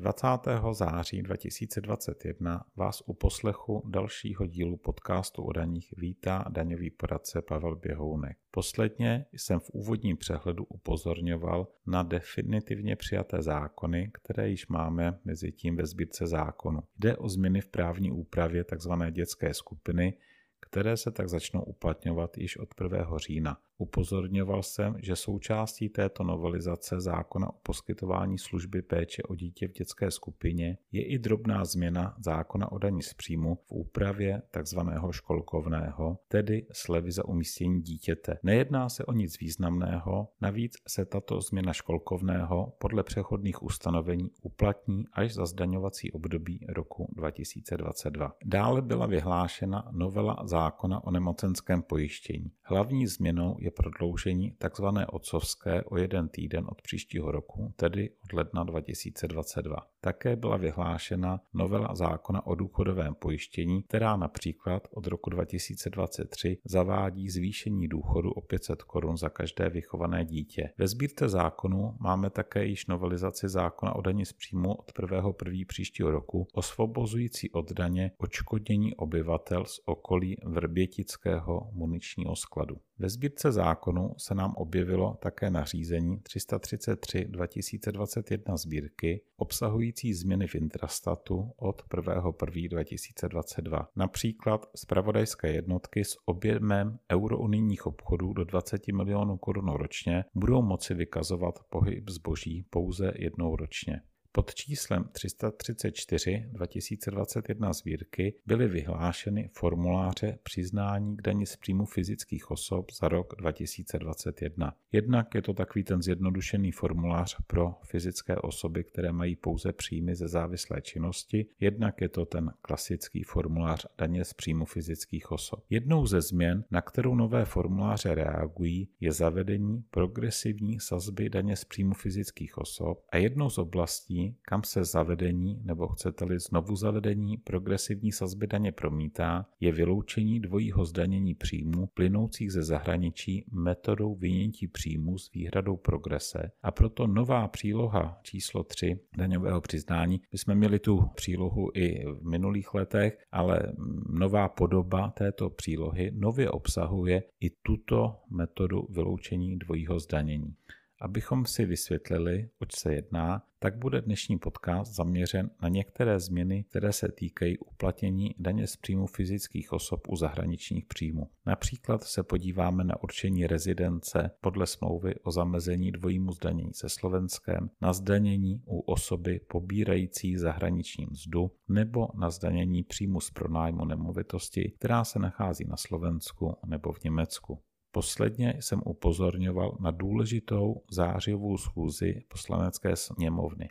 20. září 2021 vás u poslechu dalšího dílu podcastu o daních vítá daňový poradce Pavel Běhounek. Posledně jsem v úvodním přehledu upozorňoval na definitivně přijaté zákony, které již máme mezi tím ve sbírce zákonu. Jde o změny v právní úpravě tzv. dětské skupiny, které se tak začnou uplatňovat již od 1. října. Upozorňoval jsem, že součástí této novelizace zákona o poskytování služby péče o dítě v dětské skupině je i drobná změna zákona o daní z příjmu v úpravě tzv. školkovného, tedy slevy za umístění dítěte. Nejedná se o nic významného, navíc se tato změna školkovného podle přechodných ustanovení uplatní až za zdaňovací období roku 2022. Dále byla vyhlášena novela zákona o nemocenském pojištění. Hlavní změnou je prodloužení tzv. otcovské o jeden týden od příštího roku, tedy od ledna 2022. Také byla vyhlášena novela zákona o důchodovém pojištění, která například od roku 2023 zavádí zvýšení důchodu o 500 korun za každé vychované dítě. Ve sbírce zákonu máme také již novelizaci zákona o daní z příjmu od 1.1. příštího roku, osvobozující od daně odškodnění obyvatel z okolí Vrbětického muničního skladu. Ve sbírce zákonu se nám objevilo také nařízení 333 2021 sbírky obsahující změny v intrastatu od 1.1.2022. 2022. Například zpravodajské jednotky s objemem eurounijních obchodů do 20 milionů korun ročně budou moci vykazovat pohyb zboží pouze jednou ročně. Pod číslem 334 2021 sbírky byly vyhlášeny formuláře přiznání k dani z příjmu fyzických osob za rok 2021. Jednak je to takový ten zjednodušený formulář pro fyzické osoby, které mají pouze příjmy ze závislé činnosti, jednak je to ten klasický formulář daně z příjmu fyzických osob. Jednou ze změn, na kterou nové formuláře reagují, je zavedení progresivní sazby daně z příjmu fyzických osob a jednou z oblastí, kam se zavedení nebo chcete-li znovu zavedení progresivní sazby daně promítá, je vyloučení dvojího zdanění příjmů plynoucích ze zahraničí metodou vynětí příjmů s výhradou progrese a proto nová příloha číslo 3 daňového přiznání, my jsme měli tu přílohu i v minulých letech, ale nová podoba této přílohy nově obsahuje i tuto metodu vyloučení dvojího zdanění. Abychom si vysvětlili, oč se jedná, tak bude dnešní podcast zaměřen na některé změny, které se týkají uplatnění daně z příjmu fyzických osob u zahraničních příjmů. Například se podíváme na určení rezidence podle smlouvy o zamezení dvojímu zdanění se Slovenskem, na zdanění u osoby pobírající zahraniční mzdu nebo na zdanění příjmu z pronájmu nemovitosti, která se nachází na Slovensku nebo v Německu. Posledně jsem upozorňoval na důležitou zářivou schůzi poslanecké sněmovny.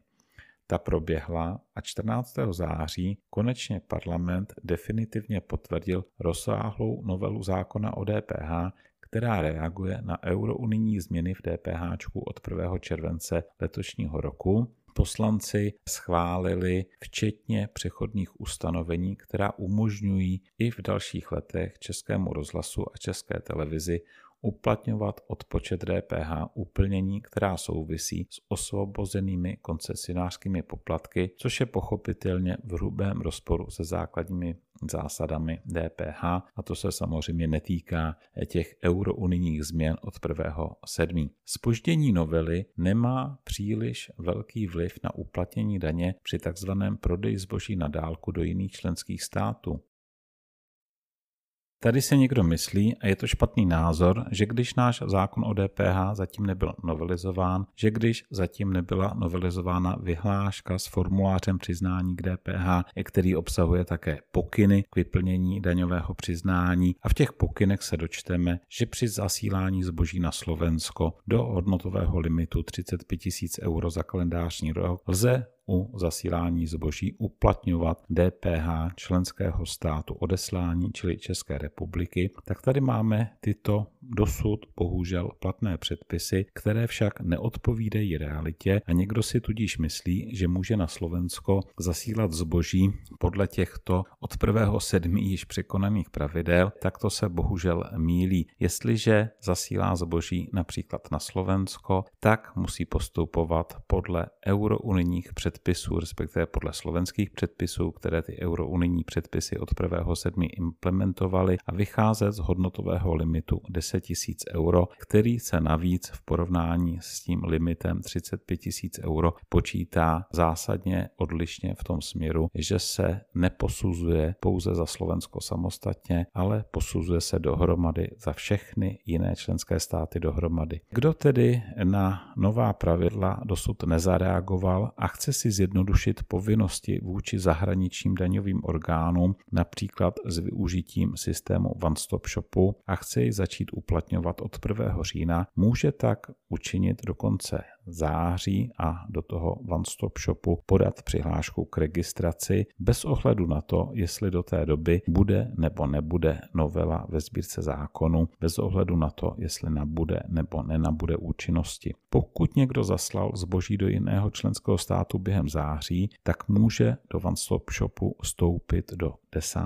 Ta proběhla a 14. září konečně parlament definitivně potvrdil rozsáhlou novelu zákona o DPH, která reaguje na eurounijní změny v DPH od 1. července letošního roku poslanci schválili včetně přechodných ustanovení, která umožňují i v dalších letech Českému rozhlasu a České televizi uplatňovat odpočet DPH úplnění, která souvisí s osvobozenými koncesionářskými poplatky, což je pochopitelně v hrubém rozporu se základními zásadami DPH a to se samozřejmě netýká těch eurounijních změn od 1.7. Spoždění novely nemá příliš velký vliv na uplatnění daně při takzvaném prodeji zboží na dálku do jiných členských států. Tady se někdo myslí, a je to špatný názor, že když náš zákon o DPH zatím nebyl novelizován, že když zatím nebyla novelizována vyhláška s formulářem přiznání k DPH, který obsahuje také pokyny k vyplnění daňového přiznání. A v těch pokynech se dočteme, že při zasílání zboží na Slovensko do hodnotového limitu 35 000 euro za kalendářní rok lze u zasílání zboží uplatňovat DPH členského státu odeslání, čili České republiky, tak tady máme tyto dosud bohužel platné předpisy, které však neodpovídají realitě a někdo si tudíž myslí, že může na Slovensko zasílat zboží podle těchto od prvého sedmi již překonaných pravidel, tak to se bohužel mílí. Jestliže zasílá zboží například na Slovensko, tak musí postupovat podle eurounijních předpisů, respektive podle slovenských předpisů, které ty eurounijní předpisy od prvého sedmi implementovaly a vycházet z hodnotového limitu 10 000 euro, který se navíc v porovnání s tím limitem 35 000 euro počítá zásadně odlišně v tom směru, že se neposuzuje pouze za Slovensko samostatně, ale posuzuje se dohromady za všechny jiné členské státy dohromady. Kdo tedy na nová pravidla dosud nezareagoval a chce si zjednodušit povinnosti vůči zahraničním daňovým orgánům, například s využitím systému One Stop Shopu a chce ji začít uplatňovat od 1. října, může tak učinit do konce září a do toho One Stop Shopu podat přihlášku k registraci bez ohledu na to, jestli do té doby bude nebo nebude novela ve sbírce zákonu, bez ohledu na to, jestli nabude nebo nenabude účinnosti. Pokud někdo zaslal zboží do jiného členského státu během září, tak může do One Stop Shopu vstoupit do 10.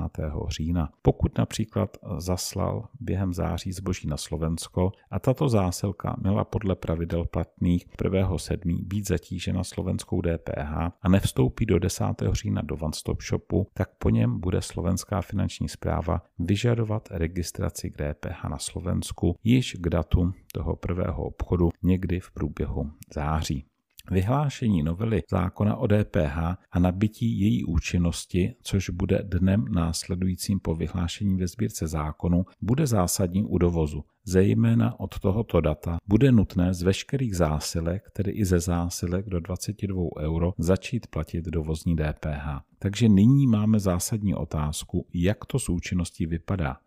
října. Pokud například zaslal během září zboží na Slovensko a tato zásilka měla podle pravidel platných 1.7. být zatížena slovenskou DPH a nevstoupí do 10. října do One Stop Shopu, tak po něm bude slovenská finanční zpráva vyžadovat registraci k DPH na Slovensku již k datu toho prvého obchodu někdy v průběhu září. Vyhlášení novely zákona o DPH a nabití její účinnosti, což bude dnem následujícím po vyhlášení ve sbírce zákonu, bude zásadní u dovozu. Zejména od tohoto data bude nutné z veškerých zásilek, tedy i ze zásilek do 22 euro, začít platit dovozní DPH. Takže nyní máme zásadní otázku, jak to s účinností vypadá.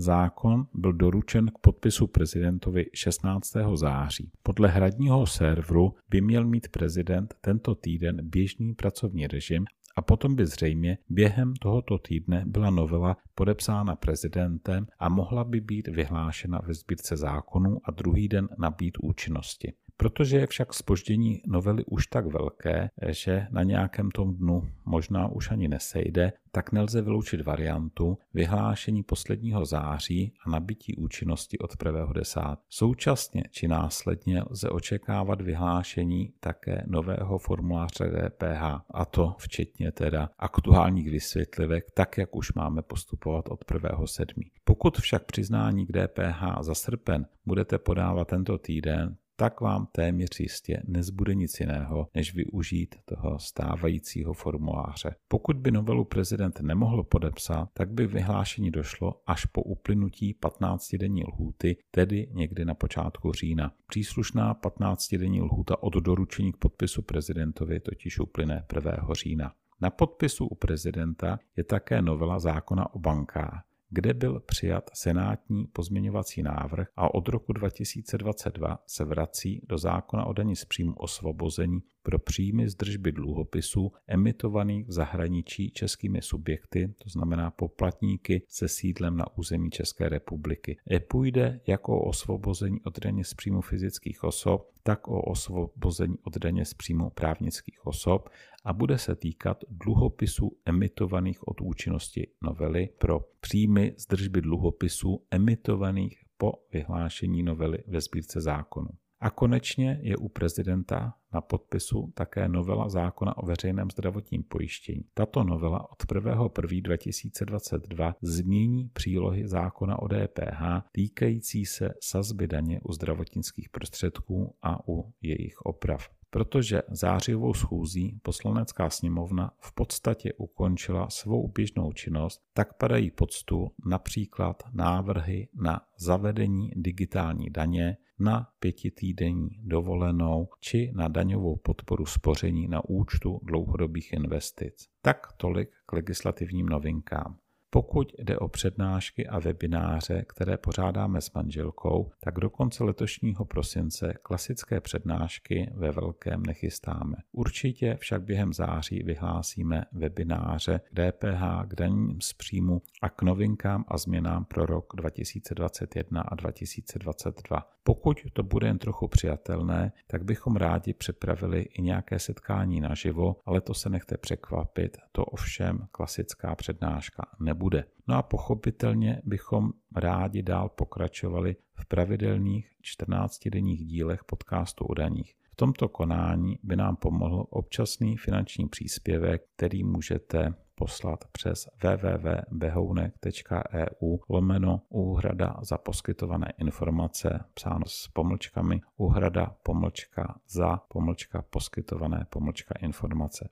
Zákon byl doručen k podpisu prezidentovi 16. září. Podle hradního serveru by měl mít prezident tento týden běžný pracovní režim a potom by zřejmě během tohoto týdne byla novela podepsána prezidentem a mohla by být vyhlášena ve sbírce zákonů a druhý den nabít účinnosti. Protože je však spoždění novely už tak velké, že na nějakém tom dnu možná už ani nesejde, tak nelze vyloučit variantu vyhlášení posledního září a nabití účinnosti od 1.10. Současně či následně lze očekávat vyhlášení také nového formuláře DPH, a to včetně teda aktuálních vysvětlivek, tak jak už máme postupovat od 1.7. Pokud však přiznání k DPH za srpen budete podávat tento týden, tak vám téměř jistě nezbude nic jiného, než využít toho stávajícího formuláře. Pokud by novelu prezident nemohl podepsat, tak by vyhlášení došlo až po uplynutí 15-denní lhůty, tedy někdy na počátku října. Příslušná 15-denní lhůta od doručení k podpisu prezidentovi totiž uplyne 1. října. Na podpisu u prezidenta je také novela zákona o bankách kde byl přijat senátní pozměňovací návrh a od roku 2022 se vrací do zákona o daní z příjmu osvobození pro příjmy z držby dluhopisů emitovaných v zahraničí českými subjekty, to znamená poplatníky se sídlem na území České republiky. Půjde jako o osvobození od daně z příjmu fyzických osob, tak o osvobození od daně z příjmu právnických osob a bude se týkat dluhopisů emitovaných od účinnosti novely pro příjmy z držby dluhopisů emitovaných po vyhlášení novely ve sbírce zákonu. A konečně je u prezidenta na podpisu také novela zákona o veřejném zdravotním pojištění. Tato novela od 1.1.2022 změní přílohy zákona o DPH týkající se sazby daně u zdravotnických prostředků a u jejich oprav protože zářivou schůzí poslanecká sněmovna v podstatě ukončila svou běžnou činnost, tak padají pod stůl například návrhy na zavedení digitální daně, na pětitýdenní dovolenou či na daňovou podporu spoření na účtu dlouhodobých investic. Tak tolik k legislativním novinkám. Pokud jde o přednášky a webináře, které pořádáme s manželkou, tak do konce letošního prosince klasické přednášky ve velkém nechystáme. Určitě však během září vyhlásíme webináře k DPH, k daním z příjmu a k novinkám a změnám pro rok 2021 a 2022. Pokud to bude jen trochu přijatelné, tak bychom rádi připravili i nějaké setkání naživo, ale to se nechte překvapit, to ovšem klasická přednáška nebude. No a pochopitelně bychom rádi dál pokračovali v pravidelných 14-denních dílech podcastu o daních. V tomto konání by nám pomohl občasný finanční příspěvek, který můžete poslat přes www.behounek.eu lomeno úhrada za poskytované informace, psáno s pomlčkami, úhrada pomlčka za pomlčka poskytované pomlčka informace.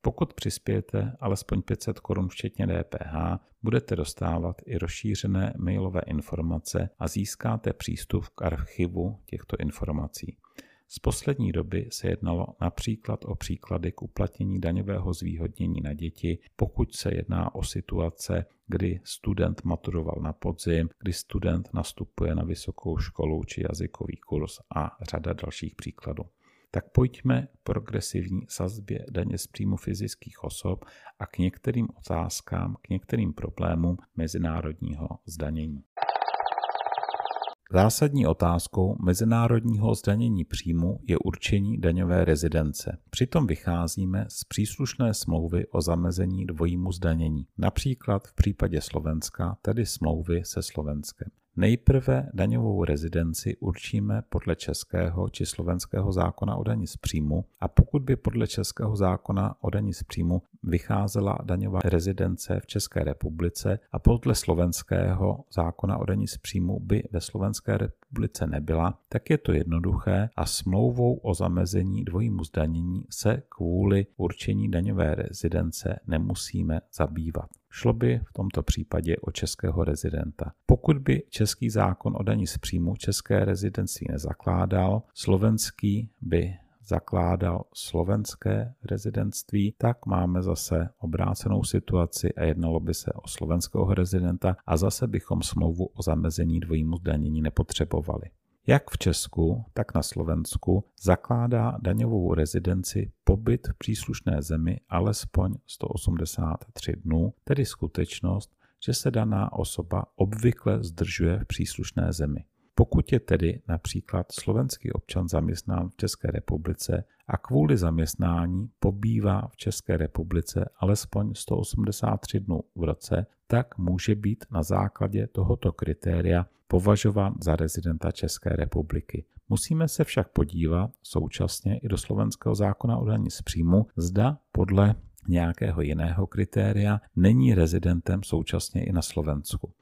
Pokud přispějete alespoň 500 korun včetně DPH, budete dostávat i rozšířené mailové informace a získáte přístup k archivu těchto informací. Z poslední doby se jednalo například o příklady k uplatnění daňového zvýhodnění na děti, pokud se jedná o situace, kdy student maturoval na podzim, kdy student nastupuje na vysokou školu či jazykový kurz a řada dalších příkladů. Tak pojďme k progresivní sazbě daně z příjmu fyzických osob a k některým otázkám, k některým problémům mezinárodního zdanění. Zásadní otázkou mezinárodního zdanění příjmu je určení daňové rezidence. Přitom vycházíme z příslušné smlouvy o zamezení dvojímu zdanění, například v případě Slovenska, tedy smlouvy se Slovenskem. Nejprve daňovou rezidenci určíme podle českého či slovenského zákona o daní z příjmu a pokud by podle českého zákona o daní z příjmu vycházela daňová rezidence v České republice a podle slovenského zákona o daní z příjmu by ve Slovenské republice nebyla, tak je to jednoduché a smlouvou o zamezení dvojímu zdanění se kvůli určení daňové rezidence nemusíme zabývat. Šlo by v tomto případě o českého rezidenta. Pokud by český zákon o daní z příjmu české rezidentství nezakládal, slovenský by zakládal slovenské rezidentství, tak máme zase obrácenou situaci a jednalo by se o slovenského rezidenta a zase bychom smlouvu o zamezení dvojímu zdanění nepotřebovali. Jak v Česku, tak na Slovensku zakládá daňovou rezidenci pobyt v příslušné zemi alespoň 183 dnů, tedy skutečnost, že se daná osoba obvykle zdržuje v příslušné zemi. Pokud je tedy například slovenský občan zaměstnán v České republice a kvůli zaměstnání pobývá v České republice alespoň 183 dnů v roce, tak může být na základě tohoto kritéria považován za rezidenta České republiky. Musíme se však podívat současně i do slovenského zákona o daní z příjmu, zda podle nějakého jiného kritéria není rezidentem současně i na Slovensku.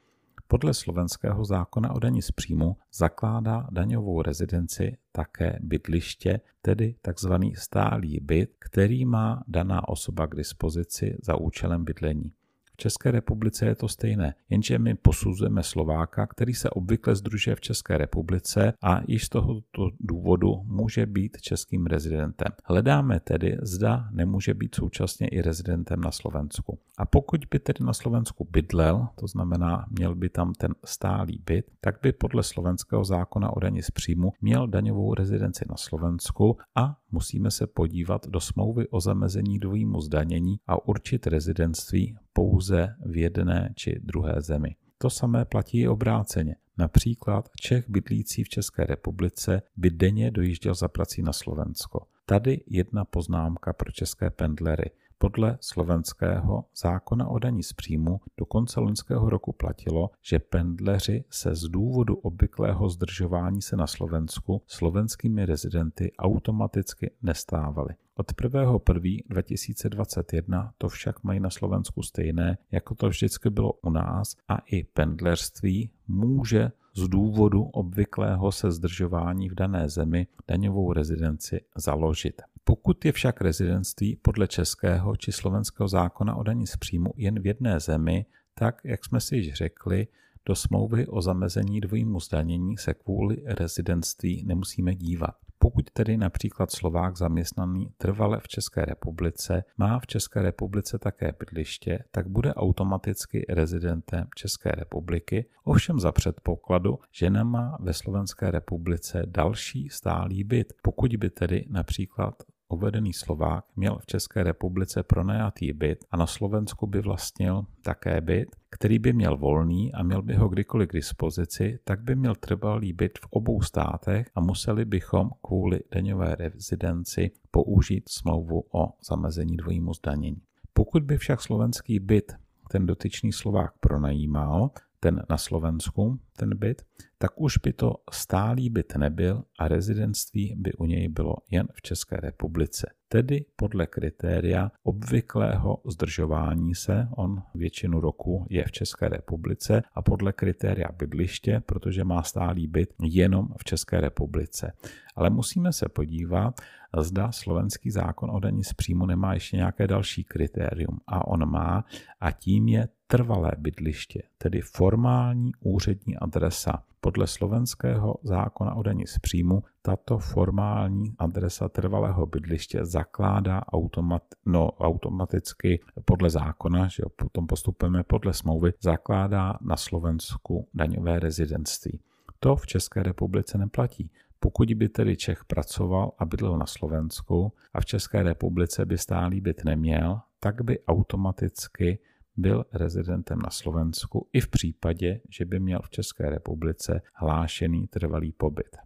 Podle slovenského zákona o daní z příjmu zakládá daňovou rezidenci také bydliště, tedy tzv. stálý byt, který má daná osoba k dispozici za účelem bydlení. V České republice je to stejné, jenže my posuzujeme Slováka, který se obvykle združuje v České republice a již z tohoto důvodu může být českým rezidentem. Hledáme tedy, zda nemůže být současně i rezidentem na Slovensku. A pokud by tedy na Slovensku bydlel, to znamená měl by tam ten stálý byt, tak by podle slovenského zákona o daní z příjmu měl daňovou rezidenci na Slovensku a musíme se podívat do smlouvy o zamezení dvojímu zdanění a určit rezidentství pouze v jedné či druhé zemi. To samé platí i obráceně. Například Čech bydlící v České republice by denně dojížděl za prací na Slovensko. Tady jedna poznámka pro české pendlery – podle slovenského zákona o daní z příjmu do konce loňského roku platilo, že pendleři se z důvodu obvyklého zdržování se na Slovensku slovenskými rezidenty automaticky nestávali. Od 1.1.2021 to však mají na Slovensku stejné, jako to vždycky bylo u nás a i pendlerství může z důvodu obvyklého se zdržování v dané zemi daňovou rezidenci založit. Pokud je však rezidentství podle českého či slovenského zákona o daní z příjmu jen v jedné zemi, tak, jak jsme si již řekli, do smlouvy o zamezení dvojímu zdanění se kvůli rezidentství nemusíme dívat. Pokud tedy například Slovák zaměstnaný trvale v České republice má v České republice také bydliště, tak bude automaticky rezidentem České republiky, ovšem za předpokladu, že nemá ve Slovenské republice další stálý byt. Pokud by tedy například uvedený Slovák měl v České republice pronajatý byt a na Slovensku by vlastnil také byt, který by měl volný a měl by ho kdykoliv k dispozici, tak by měl trvalý byt v obou státech a museli bychom kvůli daňové rezidenci použít smlouvu o zamezení dvojímu zdanění. Pokud by však slovenský byt ten dotyčný Slovák pronajímal, ten na Slovensku, ten byt, tak už by to stálý byt nebyl a rezidentství by u něj bylo jen v České republice. Tedy podle kritéria obvyklého zdržování se, on většinu roku je v České republice a podle kritéria bydliště, protože má stálý byt jenom v České republice. Ale musíme se podívat, zda slovenský zákon o daní z příjmu nemá ještě nějaké další kritérium. A on má a tím je trvalé bydliště, tedy formální úřední adresa. Podle slovenského zákona o daní z příjmu tato formální adresa trvalého bydliště zakládá automat, no, automaticky podle zákona, že potom postupujeme podle smlouvy, zakládá na Slovensku daňové rezidentství. To v České republice neplatí. Pokud by tedy Čech pracoval a bydlel na Slovensku a v České republice by stálý byt neměl, tak by automaticky byl rezidentem na Slovensku i v případě, že by měl v České republice hlášený trvalý pobyt.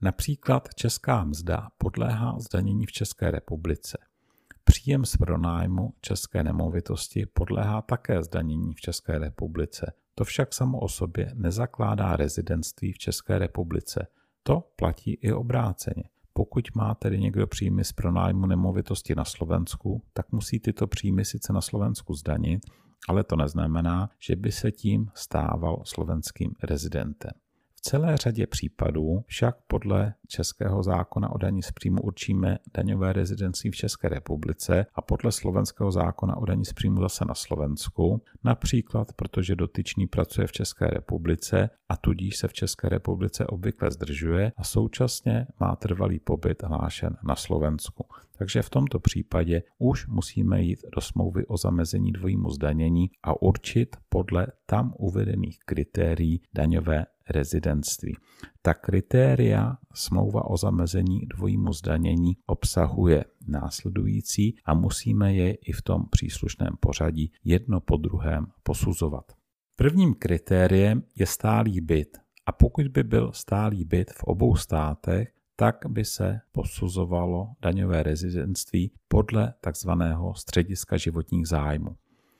Například česká mzda podléhá zdanění v České republice. Příjem z pronájmu české nemovitosti podléhá také zdanění v České republice. To však samo o sobě nezakládá rezidentství v České republice. To platí i obráceně. Pokud má tedy někdo příjmy z pronájmu nemovitosti na Slovensku, tak musí tyto příjmy sice na Slovensku zdanit, ale to neznamená, že by se tím stával slovenským rezidentem. V celé řadě případů však podle českého zákona o daní z příjmu určíme daňové rezidenci v České republice a podle slovenského zákona o daní z příjmu zase na Slovensku, například protože dotyčný pracuje v České republice a tudíž se v České republice obvykle zdržuje a současně má trvalý pobyt hlášen na Slovensku. Takže v tomto případě už musíme jít do smlouvy o zamezení dvojímu zdanění a určit podle tam uvedených kritérií daňové rezidentství. Ta kritéria smlouva o zamezení dvojímu zdanění obsahuje následující a musíme je i v tom příslušném pořadí jedno po druhém posuzovat. Prvním kritériem je stálý byt a pokud by byl stálý byt v obou státech, tak by se posuzovalo daňové rezidentství podle takzvaného střediska životních zájmů.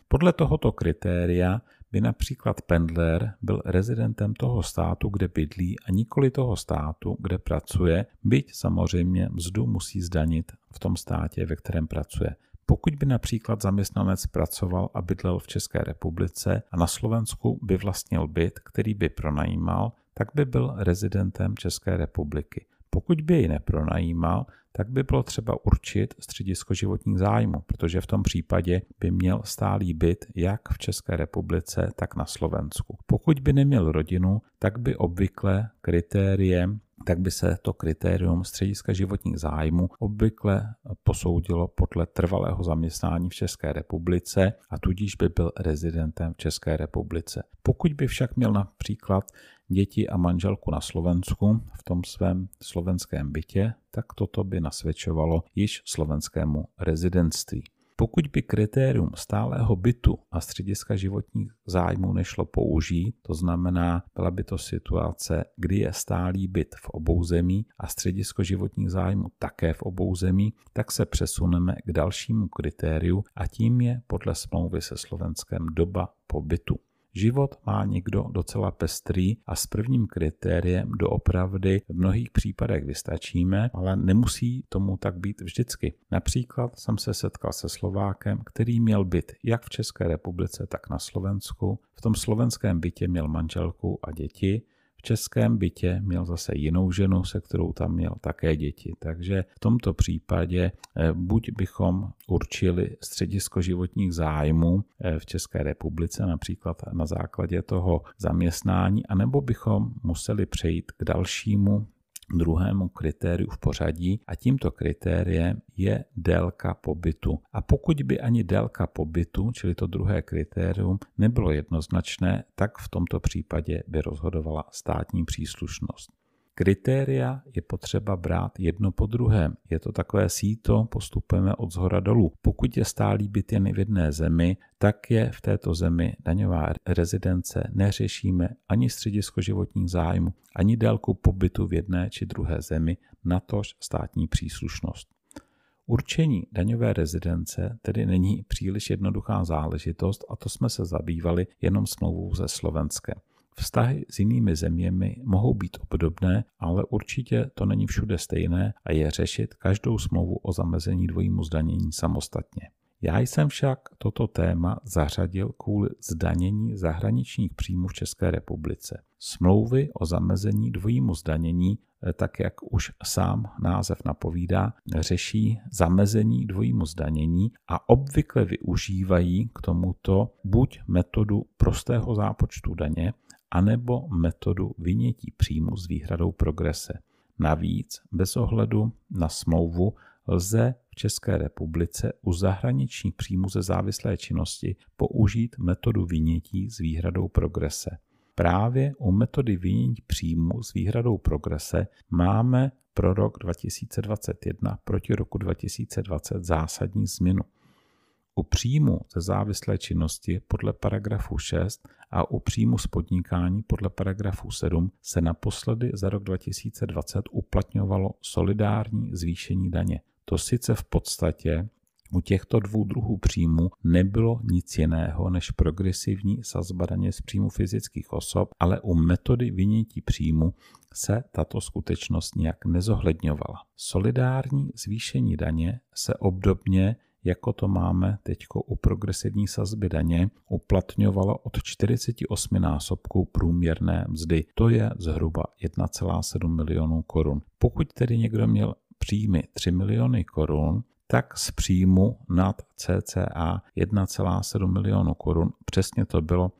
Podle tohoto kritéria by například pendler byl rezidentem toho státu, kde bydlí a nikoli toho státu, kde pracuje, byť samozřejmě mzdu musí zdanit v tom státě, ve kterém pracuje. Pokud by například zaměstnanec pracoval a bydlel v České republice a na Slovensku by vlastnil byt, který by pronajímal, tak by byl rezidentem České republiky. Pokud by ji nepronajímal, tak by bylo třeba určit středisko životních zájmů, protože v tom případě by měl stálý byt jak v České republice, tak na Slovensku. Pokud by neměl rodinu, tak by obvykle kritériem tak by se to kritérium střediska životních zájmů obvykle posoudilo podle trvalého zaměstnání v České republice a tudíž by byl rezidentem v České republice. Pokud by však měl například děti a manželku na Slovensku v tom svém slovenském bytě, tak toto by nasvědčovalo již slovenskému rezidentství. Pokud by kritérium stálého bytu a střediska životních zájmů nešlo použít, to znamená, byla by to situace, kdy je stálý byt v obou zemí a středisko životních zájmů také v obou zemí, tak se přesuneme k dalšímu kritériu a tím je podle smlouvy se Slovenskem doba pobytu. Život má někdo docela pestrý a s prvním kritériem doopravdy v mnohých případech vystačíme, ale nemusí tomu tak být vždycky. Například jsem se setkal se Slovákem, který měl byt jak v České republice, tak na Slovensku. V tom slovenském bytě měl manželku a děti v českém bytě měl zase jinou ženu, se kterou tam měl také děti. Takže v tomto případě eh, buď bychom určili středisko životních zájmů eh, v České republice, například na základě toho zaměstnání, anebo bychom museli přejít k dalšímu druhému kritériu v pořadí a tímto kritériem je délka pobytu. A pokud by ani délka pobytu, čili to druhé kritérium, nebylo jednoznačné, tak v tomto případě by rozhodovala státní příslušnost. Kritéria je potřeba brát jedno po druhém. Je to takové síto, postupujeme od zhora dolů. Pokud je stálý byt jen v jedné zemi, tak je v této zemi daňová rezidence neřešíme ani středisko životních zájmů, ani délku pobytu v jedné či druhé zemi, natož státní příslušnost. Určení daňové rezidence tedy není příliš jednoduchá záležitost a to jsme se zabývali jenom smlouvou ze Slovenskem. Vztahy s jinými zeměmi mohou být obdobné, ale určitě to není všude stejné a je řešit každou smlouvu o zamezení dvojímu zdanění samostatně. Já jsem však toto téma zařadil kvůli zdanění zahraničních příjmů v České republice. Smlouvy o zamezení dvojímu zdanění, eh, tak jak už sám název napovídá, řeší zamezení dvojímu zdanění a obvykle využívají k tomuto buď metodu prostého zápočtu daně, anebo metodu vynětí příjmu s výhradou progrese. Navíc, bez ohledu na smlouvu, lze v České republice u zahraničních příjmů ze závislé činnosti použít metodu vynětí s výhradou progrese. Právě u metody vynětí příjmu s výhradou progrese máme pro rok 2021 proti roku 2020 zásadní změnu. U příjmu ze závislé činnosti podle paragrafu 6 a u příjmu z podnikání podle paragrafu 7 se naposledy za rok 2020 uplatňovalo solidární zvýšení daně. To sice v podstatě u těchto dvou druhů příjmu nebylo nic jiného než progresivní sazba daně z příjmu fyzických osob, ale u metody vynětí příjmu se tato skutečnost nijak nezohledňovala. Solidární zvýšení daně se obdobně jako to máme teď u progresivní sazby daně, uplatňovalo od 48 násobků průměrné mzdy. To je zhruba 1,7 milionů korun. Pokud tedy někdo měl příjmy 3 miliony korun, tak z příjmu nad cca 1,7 milionu korun, přesně to bylo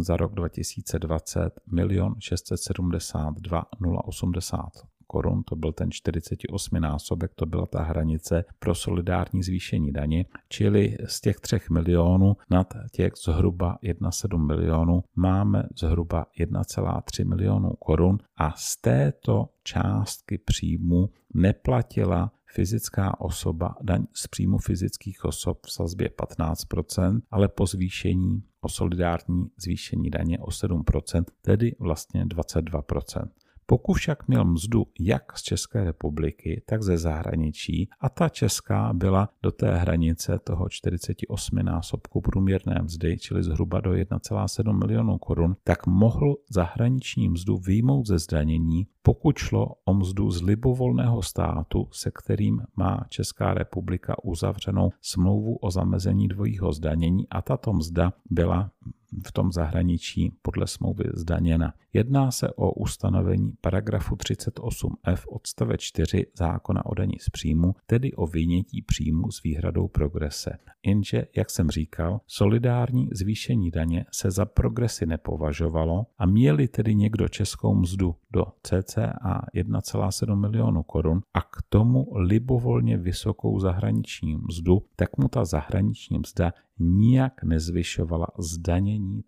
za rok 2020 milion 672 080 korun, to byl ten 48 násobek, to byla ta hranice pro solidární zvýšení daně, čili z těch 3 milionů nad těch zhruba 1,7 milionů máme zhruba 1,3 milionů korun a z této částky příjmu neplatila fyzická osoba daň z příjmu fyzických osob v sazbě 15%, ale po zvýšení o solidární zvýšení daně o 7%, tedy vlastně 22%. Pokud však měl mzdu jak z České republiky, tak ze zahraničí a ta česká byla do té hranice toho 48 násobku průměrné mzdy, čili zhruba do 1,7 milionů korun, tak mohl zahraniční mzdu výjmout ze zdanění, pokud šlo o mzdu z libovolného státu, se kterým má Česká republika uzavřenou smlouvu o zamezení dvojího zdanění a tato mzda byla v tom zahraničí podle smlouvy zdaněna. Jedná se o ustanovení paragrafu 38f odstave 4 zákona o daní z příjmu, tedy o vynětí příjmu s výhradou progrese. Jenže, jak jsem říkal, solidární zvýšení daně se za progresy nepovažovalo a měli tedy někdo českou mzdu do cca 1,7 milionu korun a k tomu libovolně vysokou zahraniční mzdu, tak mu ta zahraniční mzda nijak nezvyšovala zdanění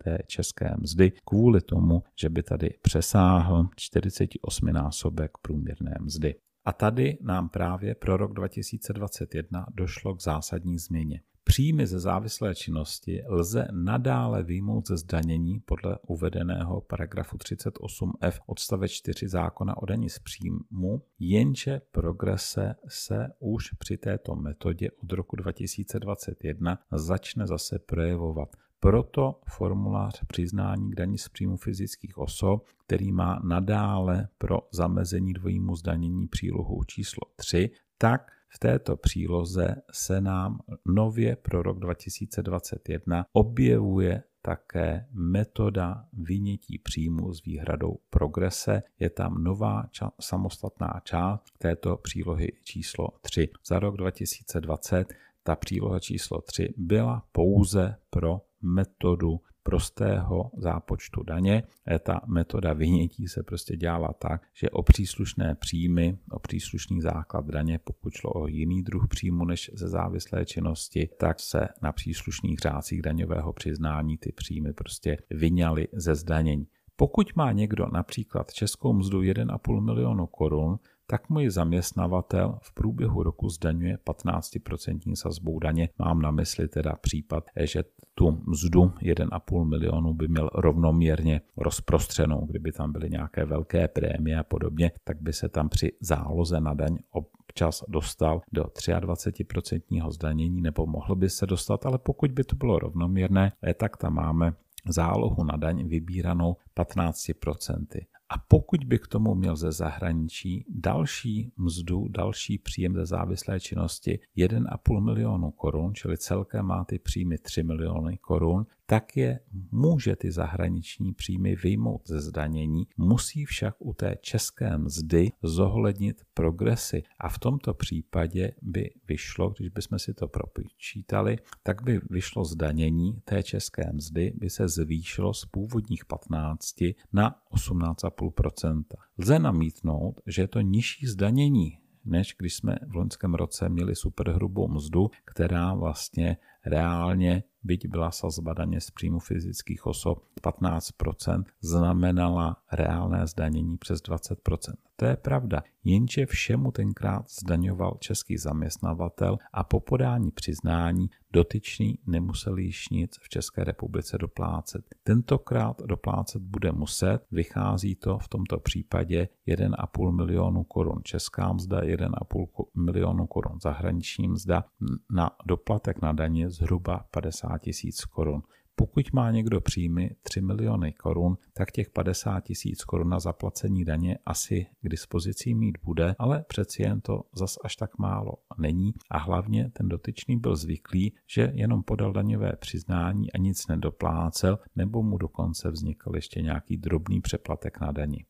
té české mzdy kvůli tomu, že by tady přesáhl 48 násobek průměrné mzdy. A tady nám právě pro rok 2021 došlo k zásadní změně. Příjmy ze závislé činnosti lze nadále výjmout ze zdanění podle uvedeného paragrafu 38f odstavec 4 zákona o daní z příjmu, jenže progrese se už při této metodě od roku 2021 začne zase projevovat. Proto formulář přiznání k daní z příjmu fyzických osob, který má nadále pro zamezení dvojímu zdanění přílohu číslo 3, tak v této příloze se nám nově pro rok 2021 objevuje také metoda vynětí příjmu s výhradou progrese. Je tam nová ča- samostatná část této přílohy číslo 3. Za rok 2020 ta příloha číslo 3 byla pouze pro metodu prostého zápočtu daně. E, ta metoda vynětí se prostě dělala tak, že o příslušné příjmy, o příslušný základ daně, pokud šlo o jiný druh příjmu než ze závislé činnosti, tak se na příslušných řádcích daňového přiznání ty příjmy prostě vyňaly ze zdanění. Pokud má někdo například českou mzdu 1,5 milionu korun, tak můj zaměstnavatel v průběhu roku zdaňuje 15% sazbou daně. Mám na mysli teda případ, že tu mzdu 1,5 milionu by měl rovnoměrně rozprostřenou. Kdyby tam byly nějaké velké prémie a podobně, tak by se tam při záloze na daň občas dostal do 23% zdanění, nebo mohl by se dostat, ale pokud by to bylo rovnoměrné, tak tam máme zálohu na daň vybíranou 15%. A pokud by k tomu měl ze zahraničí další mzdu, další příjem ze závislé činnosti 1,5 milionu korun, čili celkem má ty příjmy 3 miliony korun, tak je může ty zahraniční příjmy vyjmout ze zdanění, musí však u té české mzdy zohlednit progresy. A v tomto případě by vyšlo, když bychom si to propočítali, tak by vyšlo zdanění té české mzdy, by se zvýšilo z původních 15 na 18,5% Lze namítnout, že je to nižší zdanění, než když jsme v loňském roce měli superhrubou mzdu, která vlastně reálně byť byla sazba daně z příjmu fyzických osob 15%, znamenala reálné zdanění přes 20%. To je pravda, jenže všemu tenkrát zdaňoval český zaměstnavatel a po podání přiznání dotyčný nemusel již nic v České republice doplácet. Tentokrát doplácet bude muset, vychází to v tomto případě 1,5 milionu korun česká mzda, 1,5 milionu korun zahraniční mzda, na doplatek na daně zhruba 50 tisíc korun. Pokud má někdo příjmy 3 miliony korun, tak těch 50 tisíc korun na zaplacení daně asi k dispozici mít bude, ale přeci jen to zas až tak málo není a hlavně ten dotyčný byl zvyklý, že jenom podal daňové přiznání a nic nedoplácel, nebo mu dokonce vznikl ještě nějaký drobný přeplatek na dani.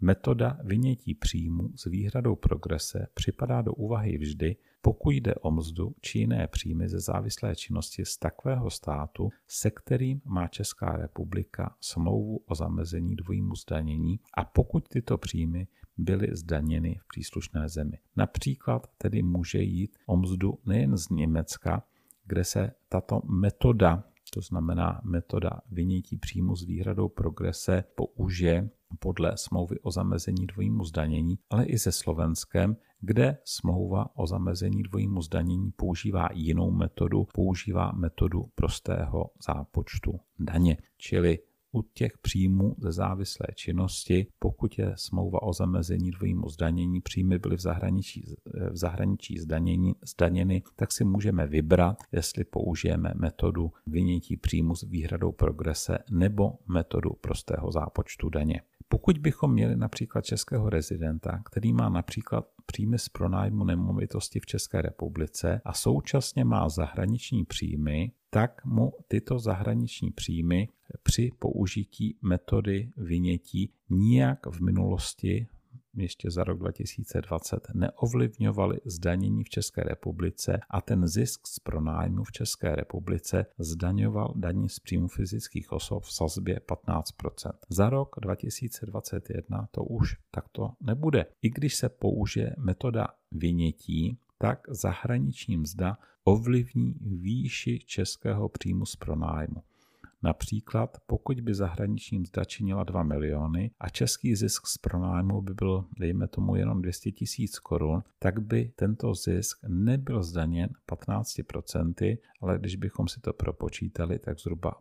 Metoda vynětí příjmu s výhradou progrese připadá do úvahy vždy, pokud jde o mzdu či jiné příjmy ze závislé činnosti z takového státu, se kterým má Česká republika smlouvu o zamezení dvojímu zdanění a pokud tyto příjmy byly zdaněny v příslušné zemi. Například tedy může jít o mzdu nejen z Německa, kde se tato metoda, to znamená metoda vynětí příjmu s výhradou progrese, použije podle smlouvy o zamezení dvojímu zdanění, ale i se Slovenskem, kde smlouva o zamezení dvojímu zdanění používá jinou metodu, používá metodu prostého zápočtu daně. Čili u těch příjmů ze závislé činnosti, pokud je smlouva o zamezení dvojímu zdanění, příjmy byly v zahraničí, v zahraničí zdanění, zdaněny, tak si můžeme vybrat, jestli použijeme metodu vynětí příjmu s výhradou progrese nebo metodu prostého zápočtu daně. Pokud bychom měli například českého rezidenta, který má například příjmy z pronájmu nemovitosti v České republice a současně má zahraniční příjmy, tak mu tyto zahraniční příjmy při použití metody vynětí nijak v minulosti ještě za rok 2020 neovlivňovaly zdanění v České republice a ten zisk z pronájmu v České republice zdaňoval daní z příjmu fyzických osob v sazbě 15%. Za rok 2021 to už takto nebude. I když se použije metoda vynětí, tak zahraniční mzda ovlivní výši českého příjmu z pronájmu. Například pokud by zahraniční mzda činila 2 miliony a český zisk z pronájmu by byl, dejme tomu, jenom 200 tisíc korun, tak by tento zisk nebyl zdaněn 15%, ale když bychom si to propočítali, tak zhruba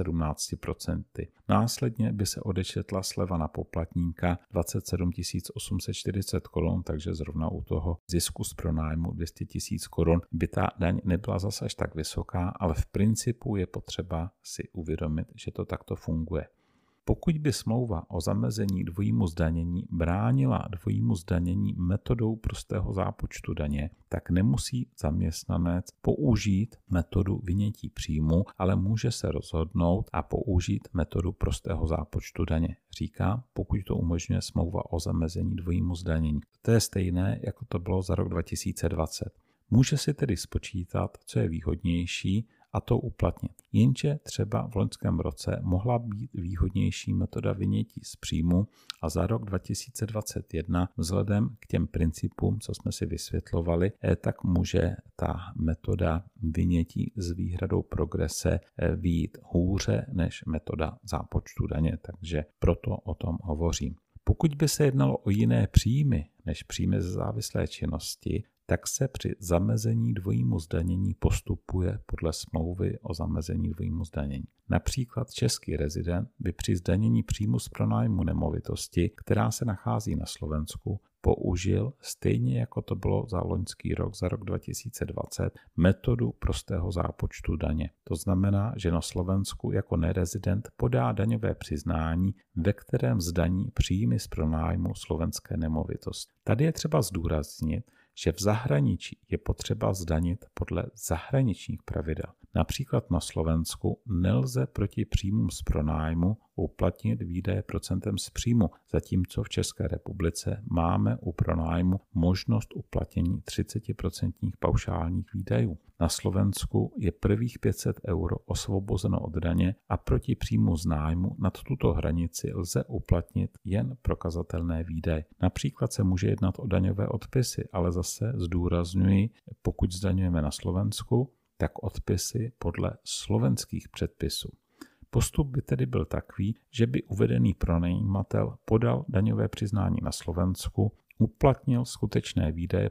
17%. Následně by se odečetla sleva na poplatníka 27 840 korun, takže zrovna u toho zisku z pronájmu 200 tisíc korun by ta daň nebyla zase až tak vysoká, ale v principu je potřeba si uvědomit, že to takto funguje. Pokud by smlouva o zamezení dvojímu zdanění bránila dvojímu zdanění metodou prostého zápočtu daně, tak nemusí zaměstnanec použít metodu vynětí příjmu, ale může se rozhodnout a použít metodu prostého zápočtu daně. Říká, pokud to umožňuje smlouva o zamezení dvojímu zdanění. To je stejné, jako to bylo za rok 2020. Může si tedy spočítat, co je výhodnější a to uplatnit. Jenže třeba v loňském roce mohla být výhodnější metoda vynětí z příjmu a za rok 2021 vzhledem k těm principům, co jsme si vysvětlovali, eh, tak může ta metoda vynětí s výhradou progrese být hůře než metoda zápočtu daně, takže proto o tom hovořím. Pokud by se jednalo o jiné příjmy než příjmy ze závislé činnosti, tak se při zamezení dvojímu zdanění postupuje podle smlouvy o zamezení dvojímu zdanění. Například český rezident by při zdanění příjmu z pronájmu nemovitosti, která se nachází na Slovensku, použil, stejně jako to bylo za loňský rok, za rok 2020, metodu prostého zápočtu daně. To znamená, že na Slovensku jako nerezident podá daňové přiznání, ve kterém zdaní příjmy z pronájmu slovenské nemovitosti. Tady je třeba zdůraznit, že v zahraničí je potřeba zdanit podle zahraničních pravidel. Například na Slovensku nelze proti příjmům z pronájmu uplatnit výdaje procentem z příjmu, zatímco v České republice máme u pronájmu možnost uplatnění 30% paušálních výdajů. Na Slovensku je prvých 500 euro osvobozeno od daně a proti příjmu z nájmu nad tuto hranici lze uplatnit jen prokazatelné výdaje. Například se může jednat o daňové odpisy, ale zase zdůrazňuji, pokud zdaňujeme na Slovensku, tak odpisy podle slovenských předpisů. Postup by tedy byl takový, že by uvedený pronajímatel podal daňové přiznání na Slovensku, uplatnil skutečné výdaje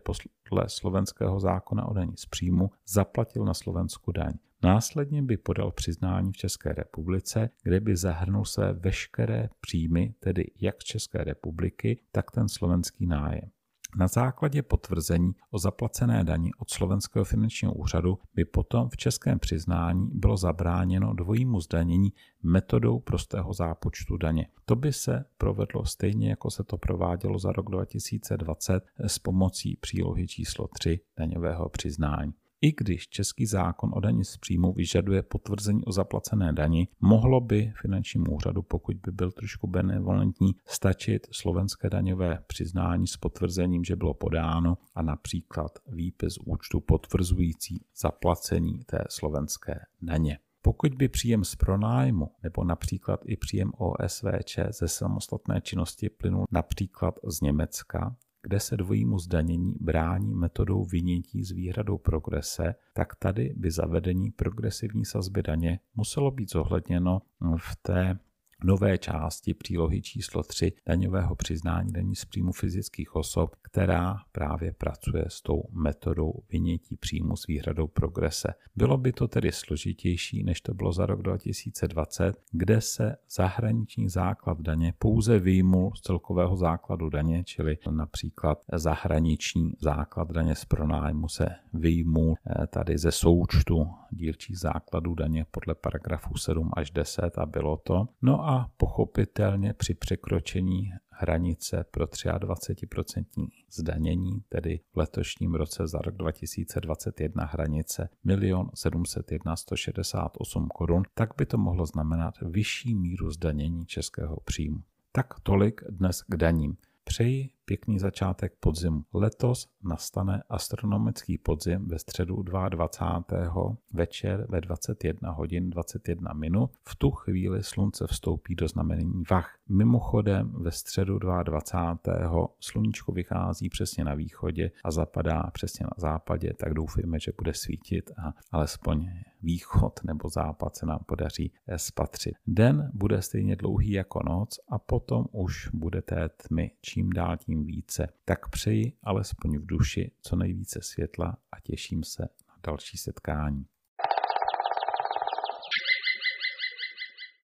podle slovenského zákona o daní z příjmu, zaplatil na Slovensku daň. Následně by podal přiznání v České republice, kde by zahrnul své veškeré příjmy, tedy jak z České republiky, tak ten slovenský nájem. Na základě potvrzení o zaplacené dani od slovenského finančního úřadu by potom v českém přiznání bylo zabráněno dvojímu zdanění metodou prostého zápočtu daně. To by se provedlo stejně, jako se to provádělo za rok 2020 s pomocí přílohy číslo 3 daňového přiznání. I když český zákon o daní z příjmu vyžaduje potvrzení o zaplacené dani, mohlo by finančnímu úřadu, pokud by byl trošku benevolentní, stačit slovenské daňové přiznání s potvrzením, že bylo podáno a například výpis účtu potvrzující zaplacení té slovenské daně. Pokud by příjem z pronájmu nebo například i příjem OSVČ ze samostatné činnosti plynul například z Německa, kde se dvojímu zdanění brání metodou vynětí s výhradou progrese, tak tady by zavedení progresivní sazby daně muselo být zohledněno v té nové části přílohy číslo 3 daňového přiznání daní z příjmu fyzických osob, která právě pracuje s tou metodou vynětí příjmu s výhradou progrese. Bylo by to tedy složitější, než to bylo za rok 2020, kde se zahraniční základ daně pouze výjimul z celkového základu daně, čili například zahraniční základ daně z pronájmu se výjimul eh, tady ze součtu dílčích základů daně podle paragrafu 7 až 10 a bylo to. A pochopitelně při překročení hranice pro 23% zdanění, tedy v letošním roce za rok 2021 hranice 1 701 168 korun, tak by to mohlo znamenat vyšší míru zdanění českého příjmu. Tak tolik dnes k daním. Přeji pěkný začátek podzimu. Letos nastane astronomický podzim ve středu 22. večer ve 21 hodin 21 minut. V tu chvíli slunce vstoupí do znamení vach. Mimochodem ve středu 22. sluníčko vychází přesně na východě a zapadá přesně na západě, tak doufejme, že bude svítit a alespoň východ nebo západ se nám podaří spatřit. Den bude stejně dlouhý jako noc a potom už bude té tmy čím dál tím tím více. Tak přeji alespoň v duši co nejvíce světla a těším se na další setkání.